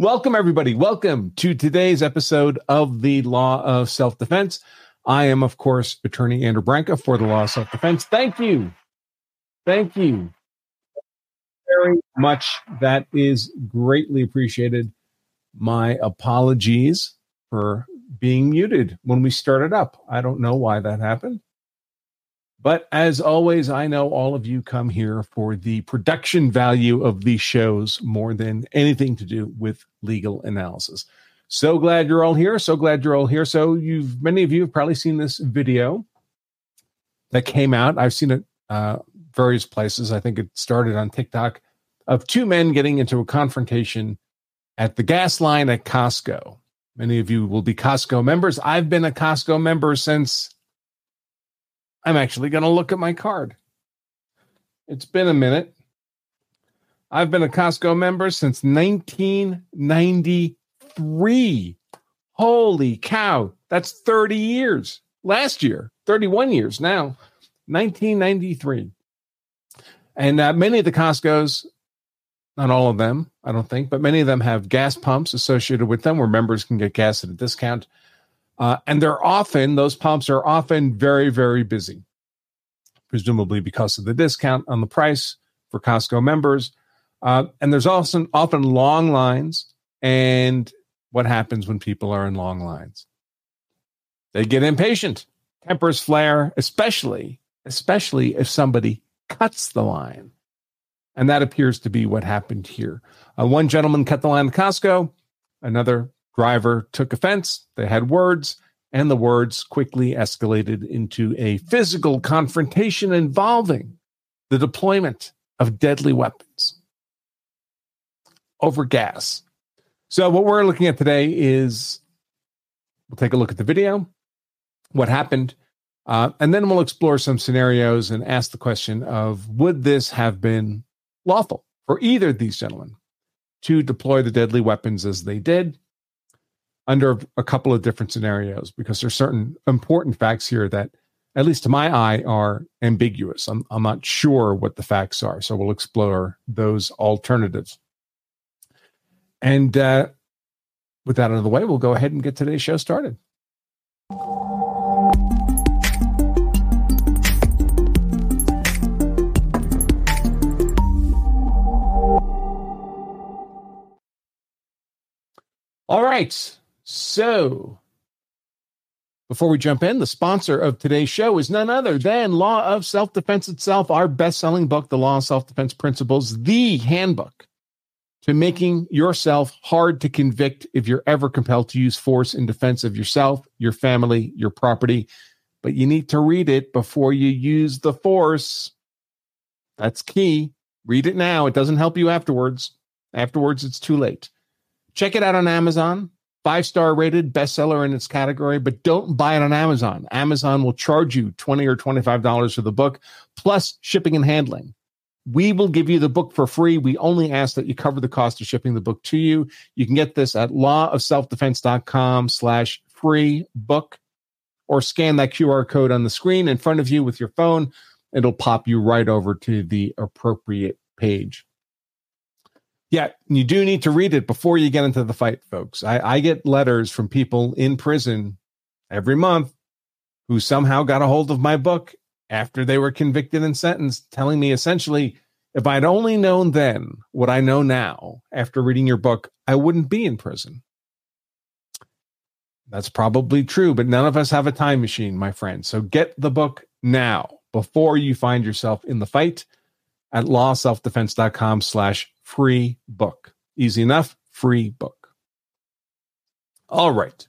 Welcome, everybody. Welcome to today's episode of the Law of Self Defense. I am, of course, attorney Andrew Branca for the Law of Self Defense. Thank you. Thank you very much. That is greatly appreciated. My apologies for being muted when we started up. I don't know why that happened. But as always, I know all of you come here for the production value of these shows more than anything to do with legal analysis. So glad you're all here. So glad you're all here. So you've many of you have probably seen this video that came out. I've seen it uh, various places. I think it started on TikTok of two men getting into a confrontation at the gas line at Costco. Many of you will be Costco members. I've been a Costco member since I'm actually going to look at my card. It's been a minute. I've been a Costco member since 1993. Holy cow. That's 30 years. Last year, 31 years now, 1993. And uh, many of the Costco's, not all of them, I don't think, but many of them have gas pumps associated with them where members can get gas at a discount. Uh, and they're often, those pumps are often very, very busy, presumably because of the discount on the price for Costco members. Uh, and there's also often long lines. And what happens when people are in long lines? They get impatient, tempers flare, especially, especially if somebody cuts the line. And that appears to be what happened here. Uh, one gentleman cut the line at Costco. Another Driver took offense. They had words, and the words quickly escalated into a physical confrontation involving the deployment of deadly weapons over gas. So, what we're looking at today is we'll take a look at the video, what happened, uh, and then we'll explore some scenarios and ask the question of would this have been lawful for either of these gentlemen to deploy the deadly weapons as they did? Under a couple of different scenarios because there's certain important facts here that at least to my eye are ambiguous. I'm, I'm not sure what the facts are so we'll explore those alternatives. And uh, with that out of the way we'll go ahead and get today's show started. All right so, before we jump in, the sponsor of today's show is none other than Law of Self Defense itself, our best selling book, The Law of Self Defense Principles, the handbook to making yourself hard to convict if you're ever compelled to use force in defense of yourself, your family, your property. But you need to read it before you use the force. That's key. Read it now. It doesn't help you afterwards. Afterwards, it's too late. Check it out on Amazon five star rated bestseller in its category, but don't buy it on Amazon. Amazon will charge you 20 or $25 for the book plus shipping and handling. We will give you the book for free. We only ask that you cover the cost of shipping the book to you. You can get this at lawofselfdefense.com slash free book or scan that QR code on the screen in front of you with your phone. It'll pop you right over to the appropriate page. Yeah, you do need to read it before you get into the fight, folks. I, I get letters from people in prison every month who somehow got a hold of my book after they were convicted and sentenced, telling me essentially, if I'd only known then what I know now after reading your book, I wouldn't be in prison. That's probably true, but none of us have a time machine, my friend. So get the book now before you find yourself in the fight at lawselfdefense.com slash free book. Easy enough, free book. All right.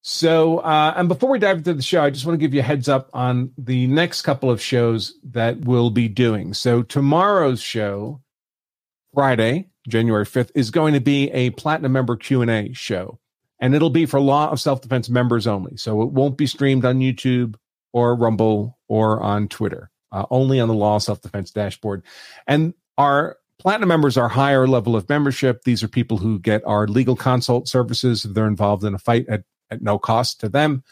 So, uh, and before we dive into the show, I just want to give you a heads up on the next couple of shows that we'll be doing. So, tomorrow's show, Friday, January 5th, is going to be a platinum member Q&A show. And it'll be for Law of Self Defense members only. So, it won't be streamed on YouTube or Rumble or on Twitter, uh, only on the Law of Self Defense dashboard. And our platinum members are higher level of membership. These are people who get our legal consult services if they're involved in a fight at, at no cost to them.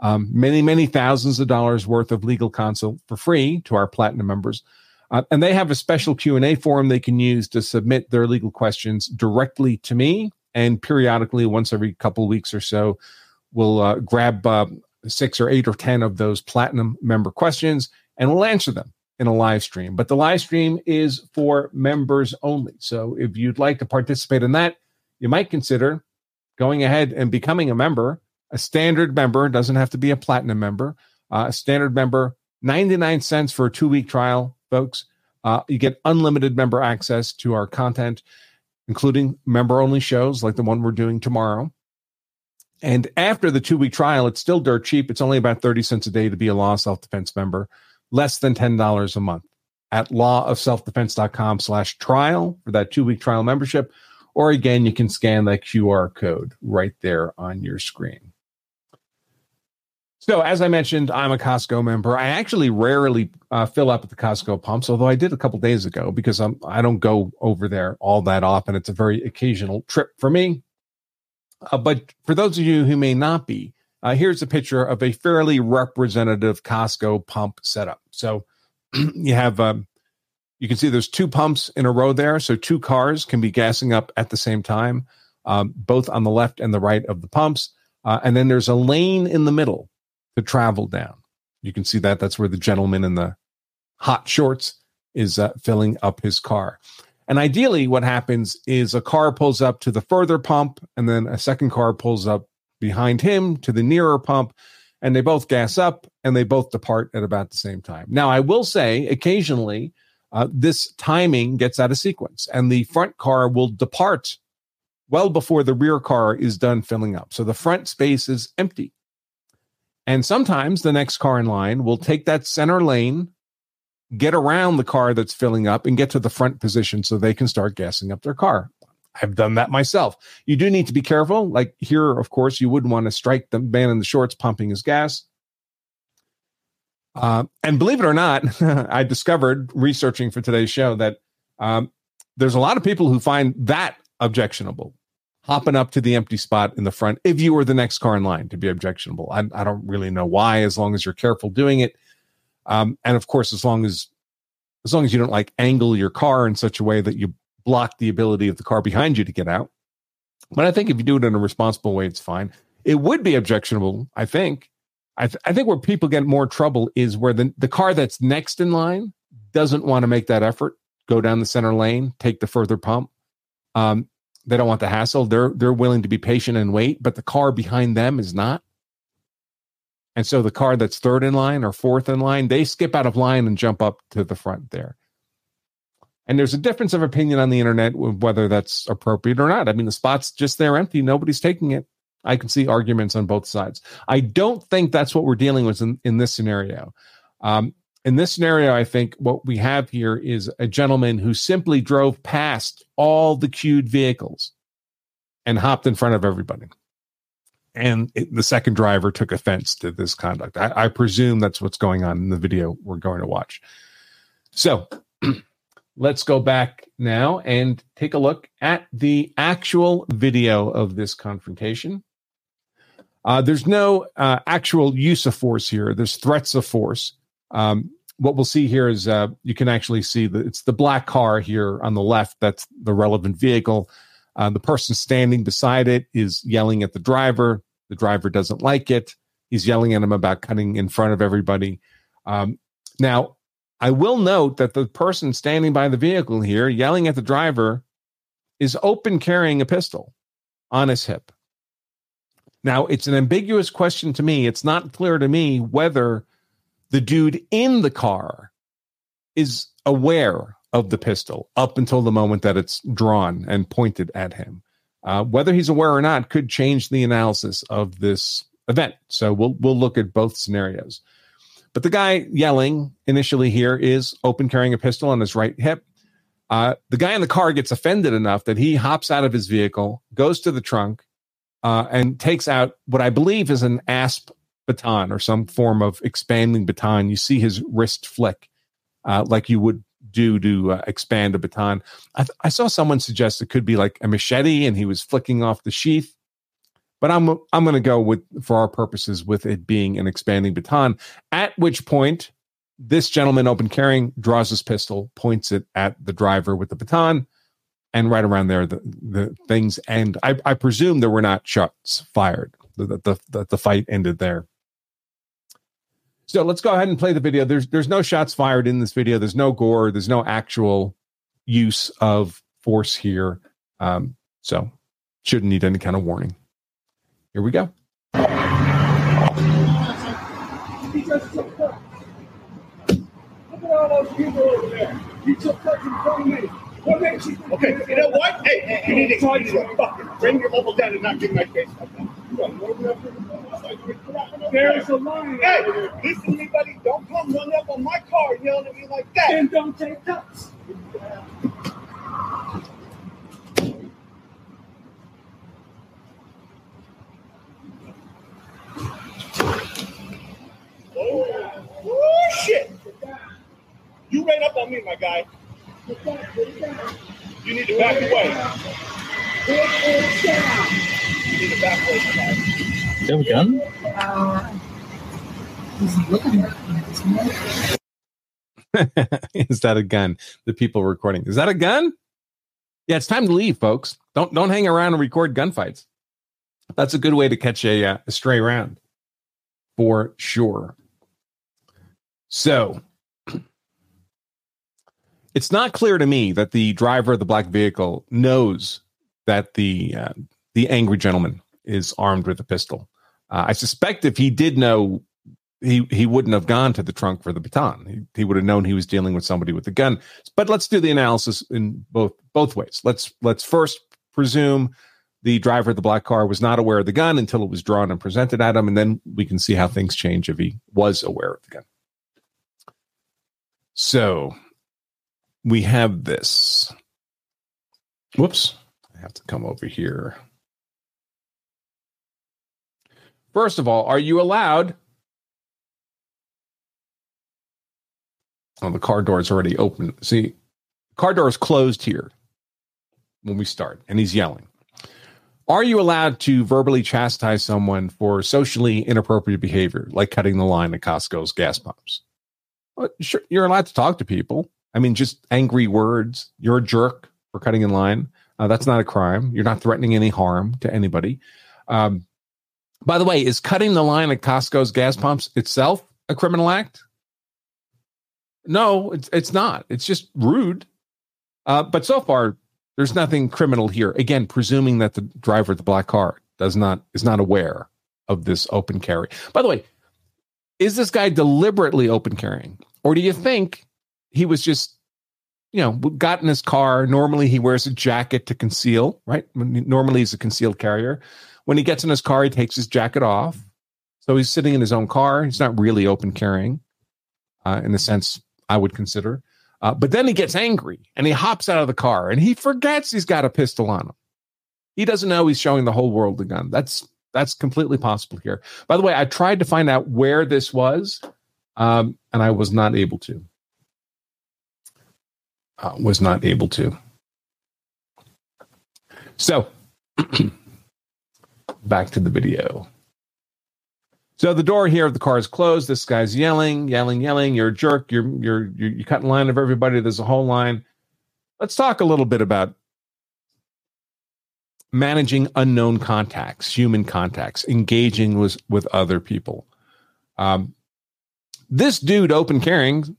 Um, many, many thousands of dollars worth of legal consult for free to our platinum members. Uh, and they have a special Q&A form they can use to submit their legal questions directly to me. And periodically, once every couple weeks or so, we'll uh, grab uh, six or eight or 10 of those platinum member questions and we'll answer them in a live stream. But the live stream is for members only. So if you'd like to participate in that, you might consider going ahead and becoming a member, a standard member, doesn't have to be a platinum member, uh, a standard member, 99 cents for a two week trial, folks. Uh, you get unlimited member access to our content, including member only shows like the one we're doing tomorrow. And after the two week trial, it's still dirt cheap. It's only about 30 cents a day to be a law self defense member, less than $10 a month at lawofselfdefense.com slash trial for that two week trial membership. Or again, you can scan that QR code right there on your screen. So, as I mentioned, I'm a Costco member. I actually rarely uh, fill up at the Costco pumps, although I did a couple days ago because I'm I don't go over there all that often. It's a very occasional trip for me. Uh, but for those of you who may not be, uh, here's a picture of a fairly representative Costco pump setup. So you have, um, you can see there's two pumps in a row there. So two cars can be gassing up at the same time, um, both on the left and the right of the pumps. Uh, and then there's a lane in the middle to travel down. You can see that. That's where the gentleman in the hot shorts is uh, filling up his car. And ideally, what happens is a car pulls up to the further pump, and then a second car pulls up behind him to the nearer pump, and they both gas up and they both depart at about the same time. Now, I will say occasionally uh, this timing gets out of sequence, and the front car will depart well before the rear car is done filling up. So the front space is empty. And sometimes the next car in line will take that center lane get around the car that's filling up and get to the front position so they can start gassing up their car. I've done that myself. You do need to be careful. Like here, of course, you wouldn't want to strike the man in the shorts pumping his gas. Uh, and believe it or not, I discovered researching for today's show that um, there's a lot of people who find that objectionable, hopping up to the empty spot in the front if you were the next car in line to be objectionable. I, I don't really know why, as long as you're careful doing it. Um, and of course, as long as as long as you don't like angle your car in such a way that you block the ability of the car behind you to get out. But I think if you do it in a responsible way, it's fine. It would be objectionable, I think. I, th- I think where people get more trouble is where the, the car that's next in line doesn't want to make that effort, go down the center lane, take the further pump. Um, they don't want the hassle. They're they're willing to be patient and wait, but the car behind them is not. And so the car that's third in line or fourth in line, they skip out of line and jump up to the front there. And there's a difference of opinion on the internet whether that's appropriate or not. I mean, the spot's just there empty, nobody's taking it. I can see arguments on both sides. I don't think that's what we're dealing with in, in this scenario. Um, in this scenario, I think what we have here is a gentleman who simply drove past all the queued vehicles and hopped in front of everybody and it, the second driver took offense to this conduct. I, I, presume that's what's going on in the video we're going to watch. So let's go back now and take a look at the actual video of this confrontation. Uh, there's no uh, actual use of force here. There's threats of force. Um, what we'll see here is uh, you can actually see that it's the black car here on the left. That's the relevant vehicle. Uh, the person standing beside it is yelling at the driver. The driver doesn't like it. He's yelling at him about cutting in front of everybody. Um, now, I will note that the person standing by the vehicle here, yelling at the driver, is open carrying a pistol on his hip. Now, it's an ambiguous question to me. It's not clear to me whether the dude in the car is aware of the pistol up until the moment that it's drawn and pointed at him. Uh, whether he's aware or not could change the analysis of this event. So we'll we'll look at both scenarios. But the guy yelling initially here is open carrying a pistol on his right hip. Uh, the guy in the car gets offended enough that he hops out of his vehicle, goes to the trunk, uh, and takes out what I believe is an ASP baton or some form of expanding baton. You see his wrist flick, uh, like you would do to uh, expand a baton. I, th- I, saw someone suggest it could be like a machete and he was flicking off the sheath. But I'm I'm going to go with for our purposes with it being an expanding baton. At which point, this gentleman, open carrying, draws his pistol, points it at the driver with the baton, and right around there, the, the things end. I, I presume there were not shots fired. The, the, the, the fight ended there. So let's go ahead and play the video. There's there's no shots fired in this video. There's no gore. There's no actual use of force here. Um, so shouldn't need any kind of warning. Here we go. Look at all those people over there. You took touch in front of me. What makes you Okay, you're know what? Hey, hey, you need to, you need to fucking bring your level down and not get my face like that. There's a line Hey, listen to me, buddy. Don't come run up on my car yelling at me like that. And don't take cuts. You ran up on me, my guy. You need to back away. You need to back away, my guy. Do you have a gun? Uh, he's looking at is that a gun? The people recording. Is that a gun? Yeah, it's time to leave, folks. Don't don't hang around and record gunfights. That's a good way to catch a, uh, a stray round, for sure. So, it's not clear to me that the driver of the black vehicle knows that the uh, the angry gentleman is armed with a pistol. Uh, I suspect if he did know he he wouldn't have gone to the trunk for the baton. He, he would have known he was dealing with somebody with a gun. But let's do the analysis in both both ways. Let's let's first presume the driver of the black car was not aware of the gun until it was drawn and presented at him, and then we can see how things change if he was aware of the gun. So we have this. Whoops. I have to come over here. First of all, are you allowed Oh, the car door is already open. See, car door is closed here when we start, and he's yelling. Are you allowed to verbally chastise someone for socially inappropriate behavior, like cutting the line at Costco's gas pumps? Well, sure, you're allowed to talk to people. I mean, just angry words. You're a jerk for cutting in line. Uh, that's not a crime. You're not threatening any harm to anybody. Um, by the way, is cutting the line at Costco's gas pumps itself a criminal act? No, it's it's not. It's just rude. Uh, but so far, there's nothing criminal here. Again, presuming that the driver of the black car does not is not aware of this open carry. By the way, is this guy deliberately open carrying, or do you think he was just, you know, got in his car? Normally, he wears a jacket to conceal, right? Normally, he's a concealed carrier. When he gets in his car, he takes his jacket off, so he's sitting in his own car. He's not really open carrying, uh, in the sense I would consider. Uh, but then he gets angry and he hops out of the car and he forgets he's got a pistol on him. He doesn't know he's showing the whole world the gun. That's that's completely possible here. By the way, I tried to find out where this was, um, and I was not able to. Uh, was not able to. So, back to the video. So the door here of the car is closed. This guy's yelling, yelling, yelling. You're a jerk. You're you're you're, you're cutting line of everybody. There's a whole line. Let's talk a little bit about managing unknown contacts, human contacts, engaging with with other people. Um, this dude, open carrying,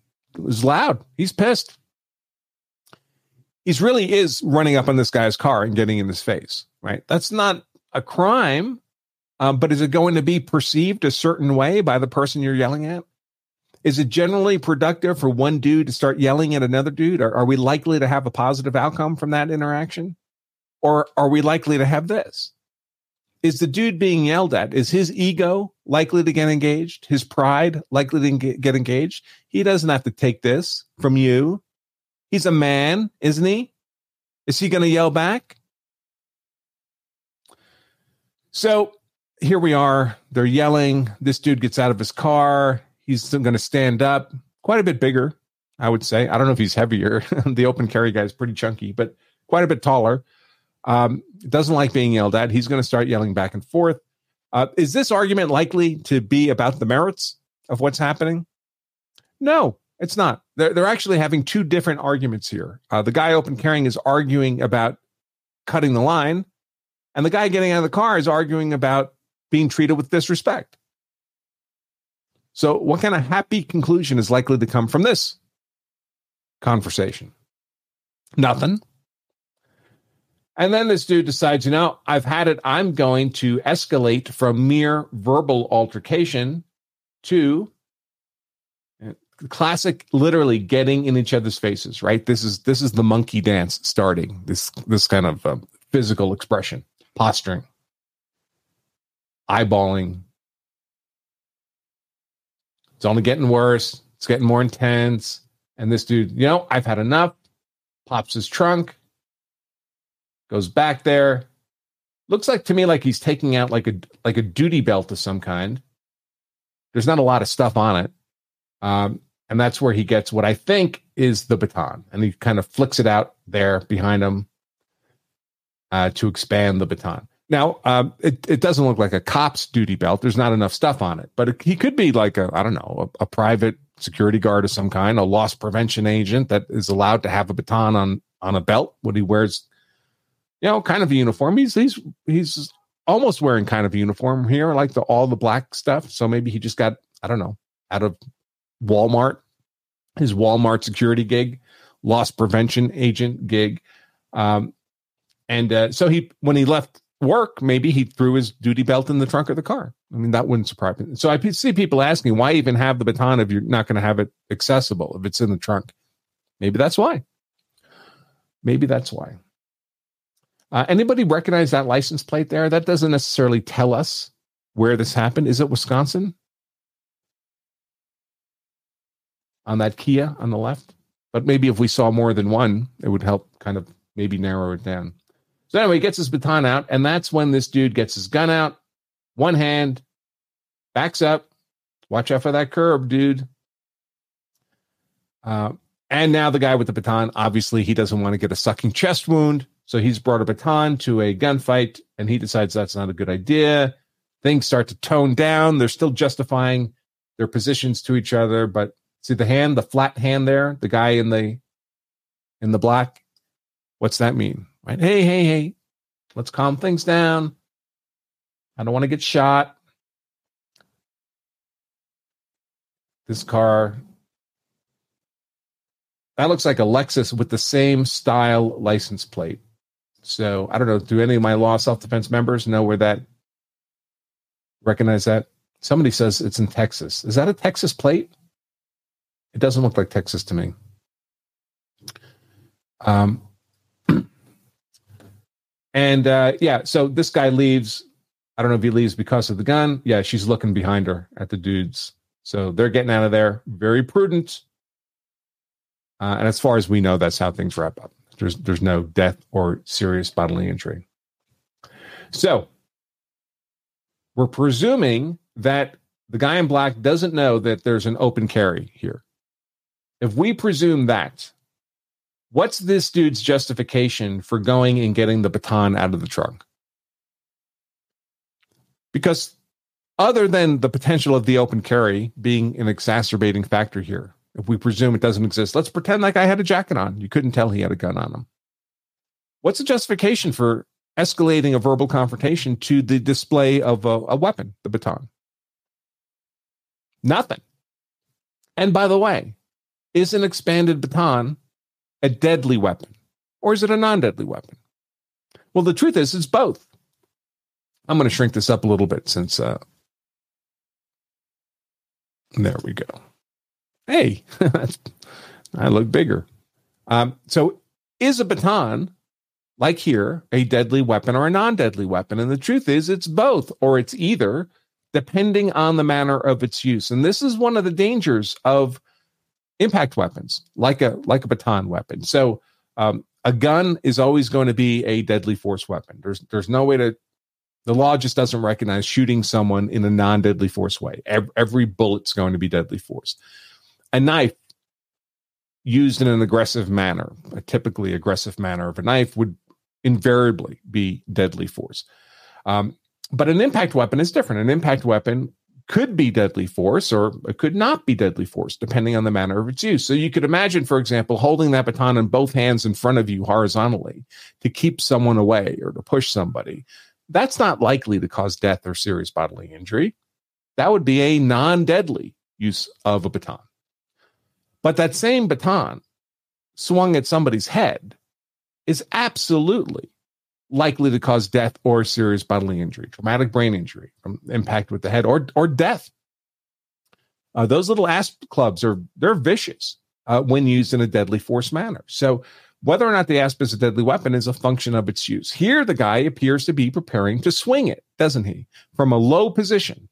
is loud. He's pissed. He's really is running up on this guy's car and getting in his face. Right. That's not a crime um, but is it going to be perceived a certain way by the person you're yelling at? Is it generally productive for one dude to start yelling at another dude? Are, are we likely to have a positive outcome from that interaction? Or are we likely to have this? Is the dude being yelled at, is his ego likely to get engaged? His pride likely to get engaged? He doesn't have to take this from you. He's a man, isn't he? Is he going to yell back? So here we are. They're yelling. This dude gets out of his car. He's going to stand up, quite a bit bigger, I would say. I don't know if he's heavier. the open carry guy is pretty chunky, but quite a bit taller. Um, doesn't like being yelled at. He's going to start yelling back and forth. Uh, is this argument likely to be about the merits of what's happening? No, it's not. They're, they're actually having two different arguments here. Uh, the guy open carrying is arguing about cutting the line, and the guy getting out of the car is arguing about being treated with disrespect. So, what kind of happy conclusion is likely to come from this conversation? Nothing. And then this dude decides, you know, I've had it. I'm going to escalate from mere verbal altercation to classic literally getting in each other's faces right? This is this is the monkey dance starting this this kind of um, physical expression posturing eyeballing. It's only getting worse. It's getting more intense. And this dude you know i've had enough. Pops his trunk. Goes back there. Looks like to me like he's taking out like a like a duty belt of some kind. There's not a lot of stuff on it. Um, and that's where he gets what I think is the baton. And he kind of flicks it out there behind him uh, to expand the baton. Now, um, it, it doesn't look like a cop's duty belt. There's not enough stuff on it, but it, he could be like a, I don't know, a, a, private security guard of some kind, a loss prevention agent that is allowed to have a baton on, on a belt when he wears, you know, kind of a uniform. He's, he's, he's almost wearing kind of a uniform here, like the, all the black stuff. So maybe he just got, I don't know, out of Walmart, his Walmart security gig, loss prevention agent gig. Um, and uh, so he, when he left work, maybe he threw his duty belt in the trunk of the car. I mean, that wouldn't surprise me. So I see people asking, why even have the baton if you're not going to have it accessible if it's in the trunk? Maybe that's why. Maybe that's why. Uh, anybody recognize that license plate there? That doesn't necessarily tell us where this happened. Is it Wisconsin? On that Kia on the left. But maybe if we saw more than one, it would help kind of maybe narrow it down. So anyway, he gets his baton out, and that's when this dude gets his gun out, one hand, backs up. Watch out for that curb, dude. Uh, and now the guy with the baton, obviously, he doesn't want to get a sucking chest wound. So he's brought a baton to a gunfight, and he decides that's not a good idea. Things start to tone down. They're still justifying their positions to each other, but See the hand, the flat hand there, the guy in the in the black. What's that mean? Right? Hey, hey, hey. Let's calm things down. I don't want to get shot. This car that looks like a Lexus with the same style license plate. So I don't know. Do any of my law self defense members know where that recognize that? Somebody says it's in Texas. Is that a Texas plate? It doesn't look like Texas to me. Um, and uh, yeah, so this guy leaves. I don't know if he leaves because of the gun. Yeah, she's looking behind her at the dudes. So they're getting out of there. Very prudent. Uh, and as far as we know, that's how things wrap up. There's there's no death or serious bodily injury. So we're presuming that the guy in black doesn't know that there's an open carry here if we presume that, what's this dude's justification for going and getting the baton out of the trunk? Because other than the potential of the open carry being an exacerbating factor here, if we presume it doesn't exist, let's pretend that guy had a jacket on. You couldn't tell he had a gun on him. What's the justification for escalating a verbal confrontation to the display of a, a weapon, the baton? Nothing. And by the way, is an expanded baton a deadly weapon or is it a non deadly weapon? Well, the truth is, it's both. I'm going to shrink this up a little bit since, uh, there we go. Hey, I look bigger. Um, so, is a baton, like here, a deadly weapon or a non deadly weapon? And the truth is, it's both, or it's either, depending on the manner of its use. And this is one of the dangers of impact weapons, like a like a baton weapon. So um, a gun is always going to be a deadly force weapon. There's there's no way to the law just doesn't recognize shooting someone in a non-deadly force way. Every, every bullet's going to be deadly force. A knife used in an aggressive manner, a typically aggressive manner of a knife would invariably be deadly force. Um, but an impact weapon is different. An impact weapon could be deadly force or it could not be deadly force, depending on the manner of its use. So you could imagine, for example, holding that baton in both hands in front of you horizontally to keep someone away or to push somebody. That's not likely to cause death or serious bodily injury. That would be a non deadly use of a baton. But that same baton swung at somebody's head is absolutely likely to cause death or serious bodily injury, traumatic brain injury from impact with the head or or death. Uh, those little ASP clubs are they're vicious uh, when used in a deadly force manner. So whether or not the ASP is a deadly weapon is a function of its use. Here, the guy appears to be preparing to swing it, doesn't he, from a low position.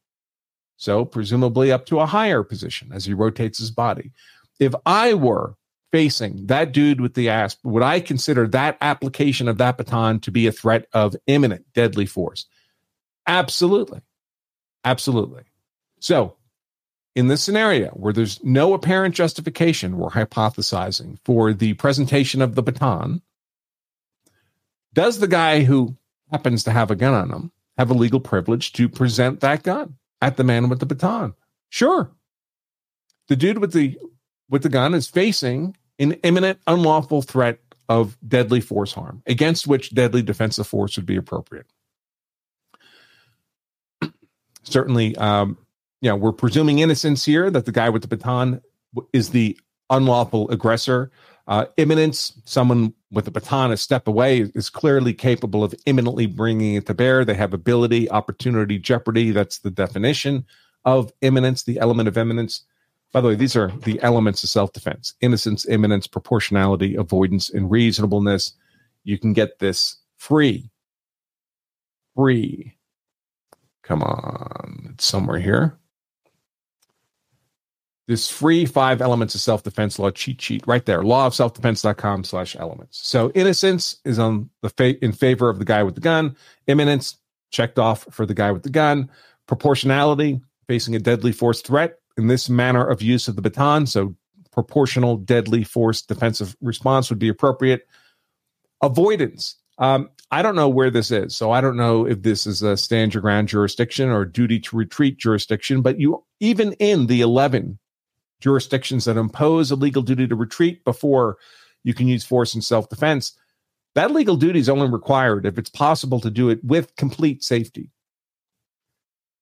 So presumably up to a higher position as he rotates his body. If I were facing that dude with the ASP, would I consider that application of that baton to be a threat of imminent deadly force? Absolutely. Absolutely. So, in this scenario where there's no apparent justification, we're hypothesizing for the presentation of the baton, does the guy who happens to have a gun on him have a legal privilege to present that gun at the man with the baton? Sure. The dude with the with the gun is facing an imminent unlawful threat of deadly force harm against which deadly defensive force would be appropriate. Certainly, um, you know, we're presuming innocence here that the guy with the baton is the unlawful aggressor. Uh, imminence, someone with a baton a step away is clearly capable of imminently bringing it to bear. They have ability, opportunity, jeopardy. That's the definition of imminence, the element of imminence. By the way, these are the elements of self defense innocence, imminence, proportionality, avoidance, and reasonableness. You can get this free. Free. Come on, it's somewhere here. This free five elements of self defense law cheat sheet right there, lawofselfdefense.com slash elements. So innocence is on the fa- in favor of the guy with the gun. Imminence checked off for the guy with the gun. Proportionality, facing a deadly force threat, in this manner of use of the baton. So proportional, deadly force defensive response would be appropriate. Avoidance. Um, I don't know where this is. So I don't know if this is a stand your ground jurisdiction or duty to retreat jurisdiction, but you, even in the 11 jurisdictions that impose a legal duty to retreat before you can use force in self defense, that legal duty is only required if it's possible to do it with complete safety.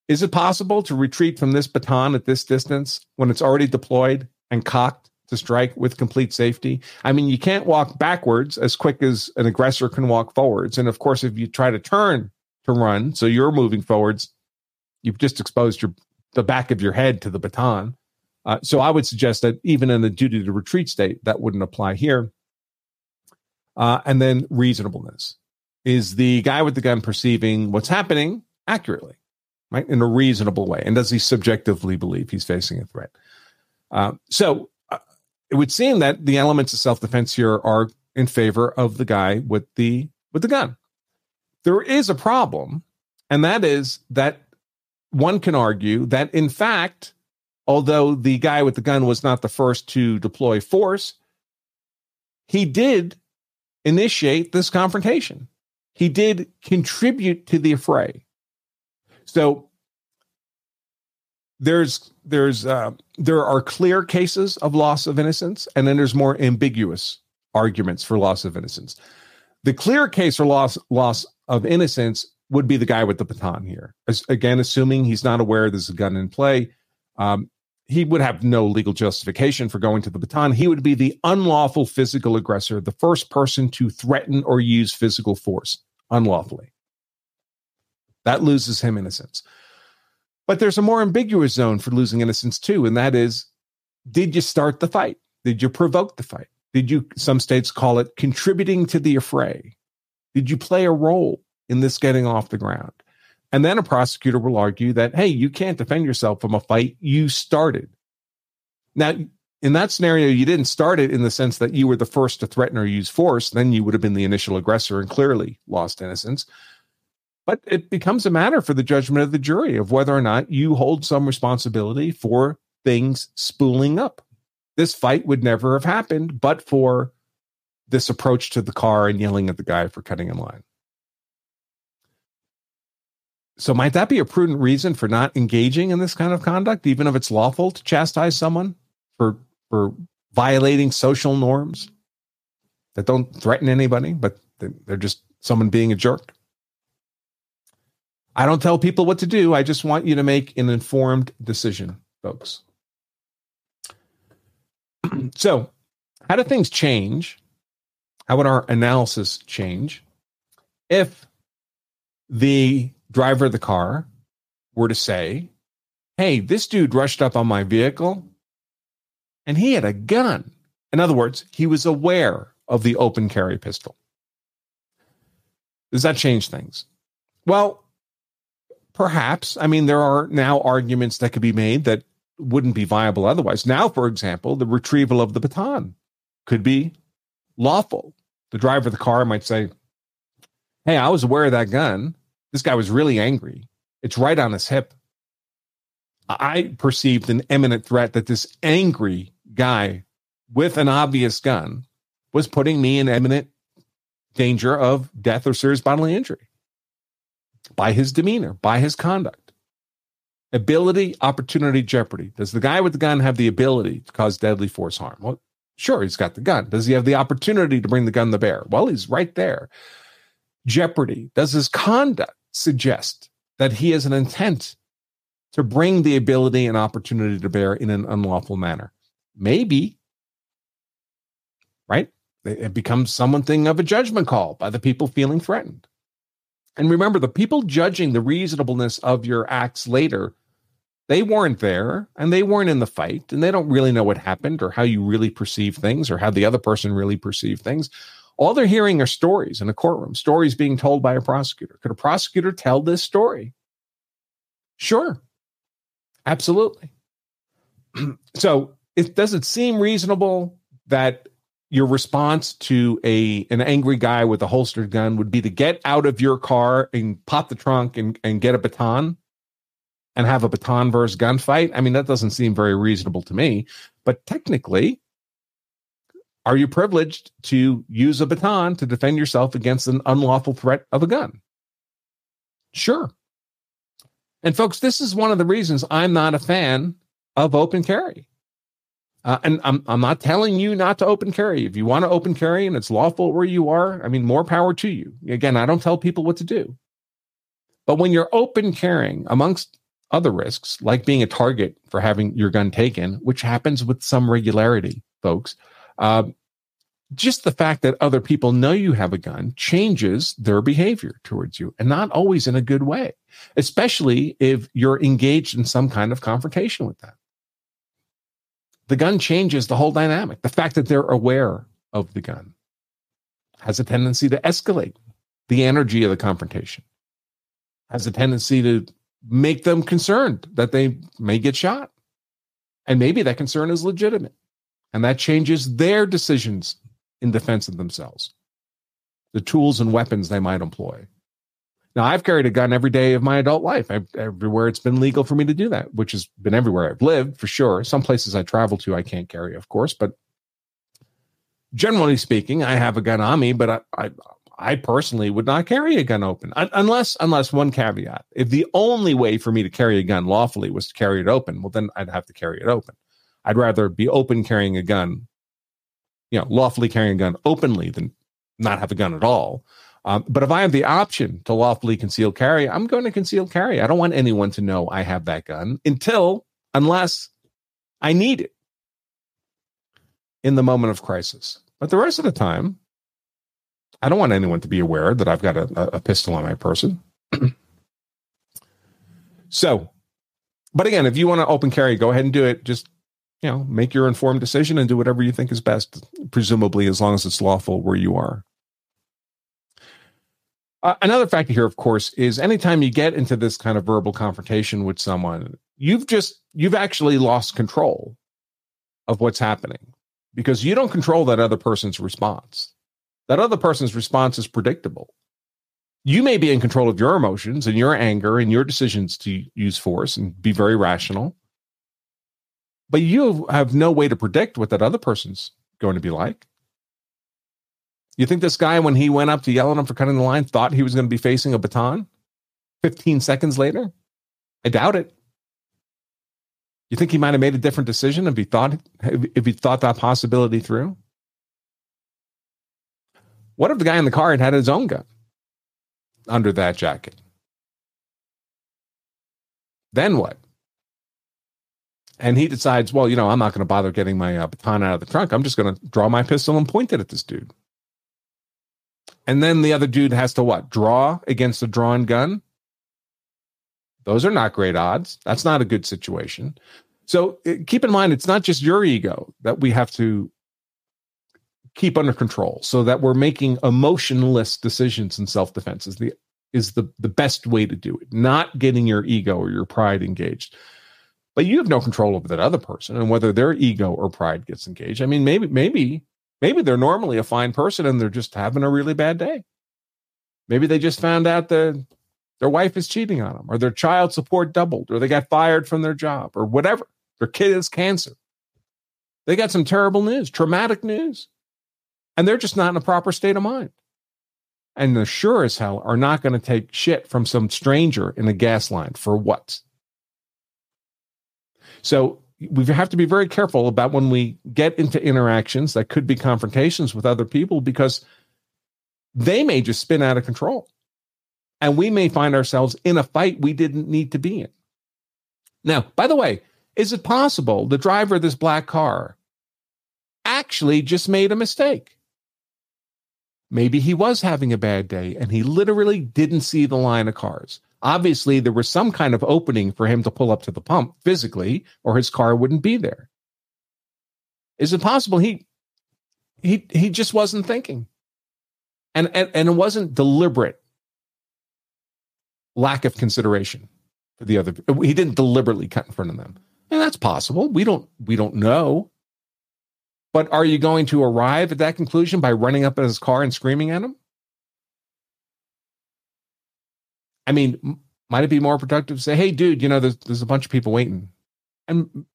Is it possible to retreat from this baton at this distance when it's already deployed and cocked to strike with complete safety? I mean, you can't walk backwards as quick as an aggressor can walk forwards. And of course, if you try to turn to run, so you're moving forwards, you've just exposed your the back of your head to the baton. Uh, so I would suggest that even in the duty to retreat state, that wouldn't apply here. Uh, and then reasonableness is the guy with the gun perceiving what's happening accurately right, in a reasonable way? And does he subjectively believe he's facing a threat? Uh, so uh, it would seem that the elements of self defense here are in favor of the guy with the with the gun. There is a problem, and that is that one can argue that in fact, although the guy with the gun was not the first to deploy force, he did initiate this confrontation. He did contribute to the affray. So there's there's uh, there are clear cases of loss of innocence, and then there's more ambiguous arguments for loss of innocence. The clear case for loss loss of innocence would be the guy with the baton here. As, again, assuming he's not aware there's a gun in play, um, he would have no legal justification for going to the baton. He would be the unlawful physical aggressor, the first person to threaten or use physical force unlawfully. That loses him innocence. But there's a more ambiguous zone for losing innocence too, and that is did you start the fight? Did you provoke the fight? Did you, some states call it contributing to the affray? Did you play a role in this getting off the ground? And then a prosecutor will argue that, hey, you can't defend yourself from a fight you started. Now, in that scenario, you didn't start it in the sense that you were the first to threaten or use force. Then you would have been the initial aggressor and clearly lost innocence. But it becomes a matter for the judgment of the jury of whether or not you hold some responsibility for things spooling up. This fight would never have happened but for this approach to the car and yelling at the guy for cutting in line. so might that be a prudent reason for not engaging in this kind of conduct, even if it's lawful to chastise someone for for violating social norms that don't threaten anybody, but they're just someone being a jerk? I don't tell people what to do. I just want you to make an informed decision, folks. so, how do things change? How would our analysis change if the driver of the car were to say, Hey, this dude rushed up on my vehicle and he had a gun. In other words, he was aware of the open carry pistol. Does that change things? Well, perhaps. I mean, there are now arguments that could be made that wouldn't be viable otherwise. Now, for example, the retrieval of the baton could be lawful. The driver of the car might say, Hey, I was aware of that gun. This guy was really angry. It's right on his hip. I perceived an imminent threat that this angry guy with an obvious gun was putting me in imminent danger of death or serious bodily injury by his demeanor, by his conduct. Ability, opportunity, jeopardy. Does the guy with the gun have the ability to cause deadly force harm? Well, sure, he's got the gun. Does he have the opportunity to bring the gun to bear? Well, he's right there. Jeopardy. Does his conduct suggest that he has an intent to bring the ability and opportunity to bear in an unlawful manner? Maybe. Right? It becomes something of a judgment call by the people feeling threatened. And remember, the people judging the reasonableness of your acts later, they weren't there and they weren't in the fight and they don't really know what happened or how you really perceive things or how the other person really perceived things. All they're hearing are stories in a courtroom, stories being told by a prosecutor. Could a prosecutor tell this story? Sure. Absolutely. so, it does it seem reasonable that your response to a an angry guy with a holstered gun would be to get out of your car and pop the trunk and, and get a baton and have a baton versus gunfight. I mean, that doesn't seem very reasonable to me. But technically, are you privileged to use a baton to defend yourself against an unlawful threat of a gun? Sure. And folks, this is one of the reasons I'm not a fan of open carry. Uh, and I'm I'm not telling you not to open carry. If you want to open carry and it's lawful where you are, I mean, more power to you. Again, I don't tell people what to do. But when you're open carrying, amongst other risks, like being a target for having your gun taken, which happens with some regularity, folks, uh, just the fact that other people know you have a gun changes their behavior towards you, and not always in a good way, especially if you're engaged in some kind of confrontation with them the gun changes the whole dynamic. The fact that they're aware of the gun has a tendency to escalate the energy of the confrontation, has a tendency to make them concerned that they may get shot. And maybe that concern is legitimate. And that changes their decisions in defense of themselves, the tools and weapons they might employ. Now, I've carried a gun every day of my adult life, I've, everywhere it's been legal for me to do that, which has been everywhere I've lived for sure. Some places I travel to, I can't carry, of course, but generally speaking, I have a gun on me, but I, I, I personally would not carry a gun open unless, unless one caveat. If the only way for me to carry a gun lawfully was to carry it open, well, then I'd have to carry it open. I'd rather be open carrying a gun, you know, lawfully carrying a gun openly than not have a gun at all. Um, but if I have the option to lawfully conceal carry, I'm going to conceal carry. I don't want anyone to know I have that gun until, unless I need it in the moment of crisis. But the rest of the time, I don't want anyone to be aware that I've got a, a pistol on my person. so, but again, if you want to open carry, go ahead and do it. Just you know, make your informed decision and do whatever you think is best, presumably as long as it's lawful where you are. Uh, another factor here, of course, is anytime you get into this kind of verbal confrontation with someone, you've just, you've actually lost control of what's happening because you don't control that other person's response. That other person's response is predictable. You may be in control of your emotions and your anger and your decisions to use force and be very rational, but you have no way to predict what that other person's going to be like. You think this guy, when he went up to yell at him for cutting the line, thought he was going to be facing a baton, 15 seconds later? I doubt it. You think he might have made a different decision if he thought if he thought that possibility through? What if the guy in the car had had his own gun under that jacket? Then what? And he decides, well, you know, I'm not going to bother getting my uh, baton out of the trunk. I'm just going to draw my pistol and point it at this dude. And then the other dude has to what? Draw against a drawn gun? Those are not great odds. That's not a good situation. So uh, keep in mind, it's not just your ego that we have to keep under control so that we're making emotionless decisions in self-defense is the is the the best way to do it not getting your ego or your pride engaged but you have no control over that other person and whether their ego or pride gets engaged i mean maybe maybe maybe they're normally a fine person and they're just having a really bad day maybe they just found out that their wife is cheating on them or their child support doubled or they got fired from their job or whatever their kid has cancer they got some terrible news traumatic news and they're just not in a proper state of mind. And the sure as hell are not going to take shit from some stranger in a gas line for what? So we have to be very careful about when we get into interactions that could be confrontations with other people because they may just spin out of control. And we may find ourselves in a fight we didn't need to be in. Now, by the way, is it possible the driver of this black car actually just made a mistake? Maybe he was having a bad day and he literally didn't see the line of cars. Obviously, there was some kind of opening for him to pull up to the pump physically, or his car wouldn't be there. Is it possible he he he just wasn't thinking? And and, and it wasn't deliberate lack of consideration for the other he didn't deliberately cut in front of them. And that's possible. We don't we don't know. But are you going to arrive at that conclusion by running up in his car and screaming at him? I mean, might it be more productive to say, "Hey, dude, you know, there's there's a bunch of people waiting," and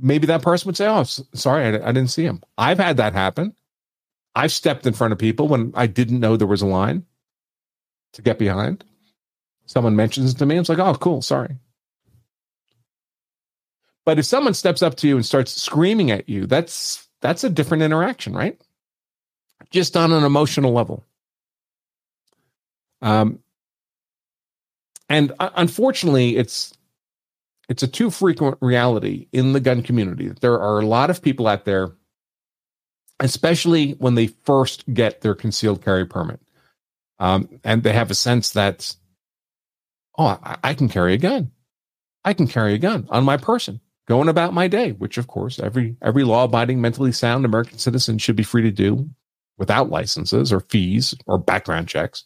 maybe that person would say, "Oh, sorry, I, I didn't see him." I've had that happen. I've stepped in front of people when I didn't know there was a line to get behind. Someone mentions it to me, it's like, "Oh, cool, sorry." But if someone steps up to you and starts screaming at you, that's that's a different interaction, right? Just on an emotional level. Um, and uh, unfortunately, it's it's a too frequent reality in the gun community. There are a lot of people out there, especially when they first get their concealed carry permit, um, and they have a sense that, oh, I, I can carry a gun. I can carry a gun on my person going about my day, which of course every every law-abiding, mentally sound American citizen should be free to do without licenses or fees or background checks.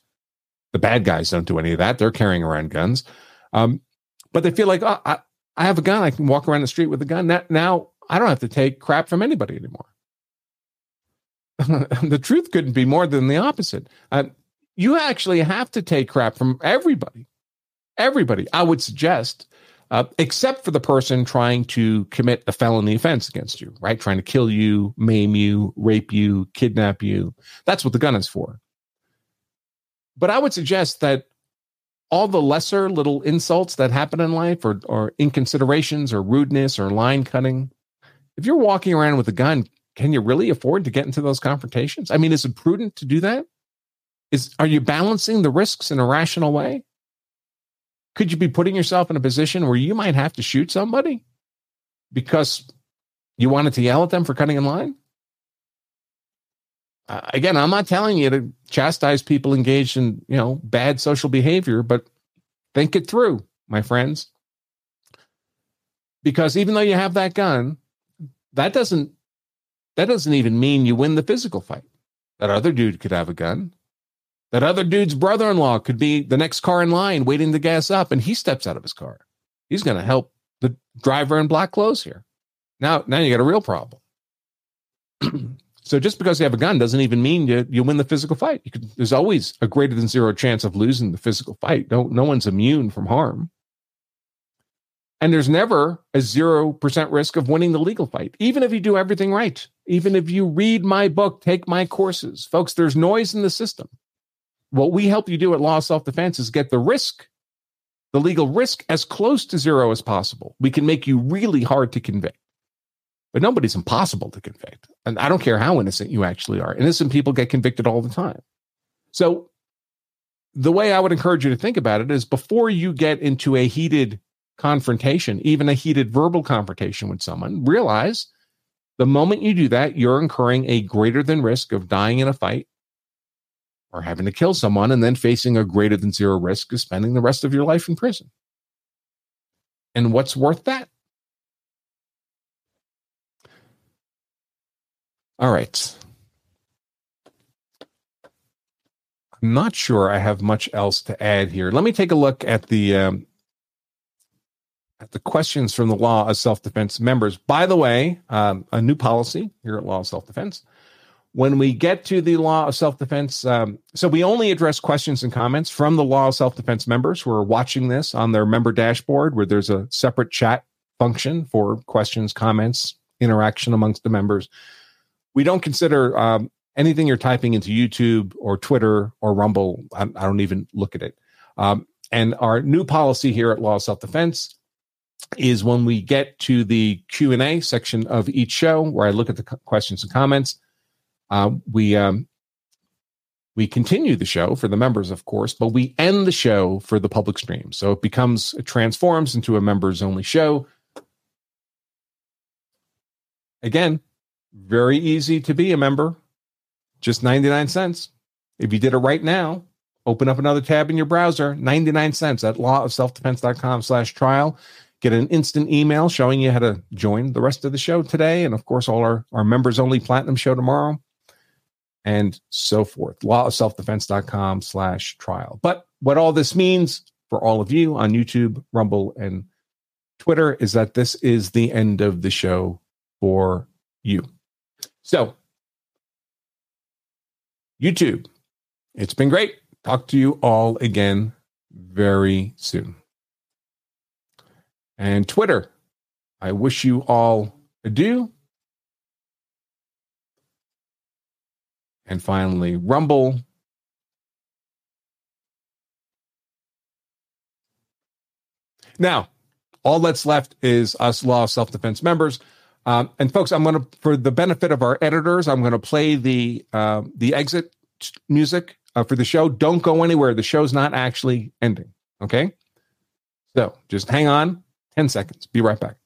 The bad guys don't do any of that; they're carrying around guns, um, but they feel like, oh, I, I have a gun; I can walk around the street with a gun. Now, I don't have to take crap from anybody anymore. the truth couldn't be more than the opposite. Uh, you actually have to take crap from everybody. Everybody. I would suggest uh, except for the person trying to commit a felony offense against you, right? Trying to kill you, maim you, rape you, kidnap you. That's what the gun is for. But I would suggest that all the lesser little insults that happen in life or, or inconsiderations or rudeness or line cutting, if you're walking around with a gun, can you really afford to get into those confrontations? I mean, is it prudent to do that? Is are you balancing the risks in a rational way? could you be putting yourself in a position where you might have to shoot somebody because you wanted to yell at them for cutting in line? Uh, again, I'm not telling you to chastise people engaged in, you know, bad social behavior, but think it through, my friends. Because even though you have that gun, that doesn't that doesn't even mean you win the physical fight. That other dude could have a gun. That other dude's brother in law could be the next car in line waiting to gas up, and he steps out of his car. He's going to help the driver in black clothes here. Now, now you got a real problem. so just because you have a gun doesn't even mean you you win the physical fight. There's always a greater than zero chance of losing the physical fight. No, no one's immune from harm. And there's never a 0% risk of winning the legal fight, even if you do everything right. Even if you read my book, take my courses. Folks, there's noise in the system. What we help you do at Law Self Defense is get the risk the legal risk as close to zero as possible. We can make you really hard to convict, but nobody's impossible to convict. And I don't care how innocent you actually are. Innocent people get convicted all the time. So the way I would encourage you to think about it is before you get into a heated confrontation, even a heated verbal confrontation with someone, realize the moment you do that, you're incurring a greater than risk of dying in a fight or having to kill someone and then facing a greater than zero risk of spending the rest of your life in prison. And what's worth that? All right. I'm not sure I have much else to add here. Let me take a look at the um, at the questions from the Law of Self Defense members. By the way, um, a new policy here at Law of Self Defense. When we get to the Law of Self Defense, um, so we only address questions and comments from the Law of Self Defense members who are watching this on their member dashboard, where there's a separate chat function for questions, comments, interaction amongst the members. We don't consider um, anything you're typing into YouTube or Twitter or Rumble. I, I don't even look at it. Um, and our new policy here at Law of Self Defense is when we get to the q&a section of each show where i look at the questions and comments uh, we um, we continue the show for the members of course but we end the show for the public stream so it becomes it transforms into a members only show again very easy to be a member just 99 cents if you did it right now open up another tab in your browser 99 cents at lawofselfdefense.com slash trial get an instant email showing you how to join the rest of the show today. And of course, all our, our members only platinum show tomorrow and so forth. Lawofselfdefense.com slash trial. But what all this means for all of you on YouTube, Rumble, and Twitter is that this is the end of the show for you. So, YouTube, it's been great. Talk to you all again very soon and Twitter. I wish you all adieu. And finally, Rumble. Now, all that's left is us law self defense members. Um, and folks, I'm going to, for the benefit of our editors, I'm going to play the uh, the exit music uh, for the show. Don't go anywhere. The show's not actually ending. Okay, so just hang on. 10 seconds. Be right back.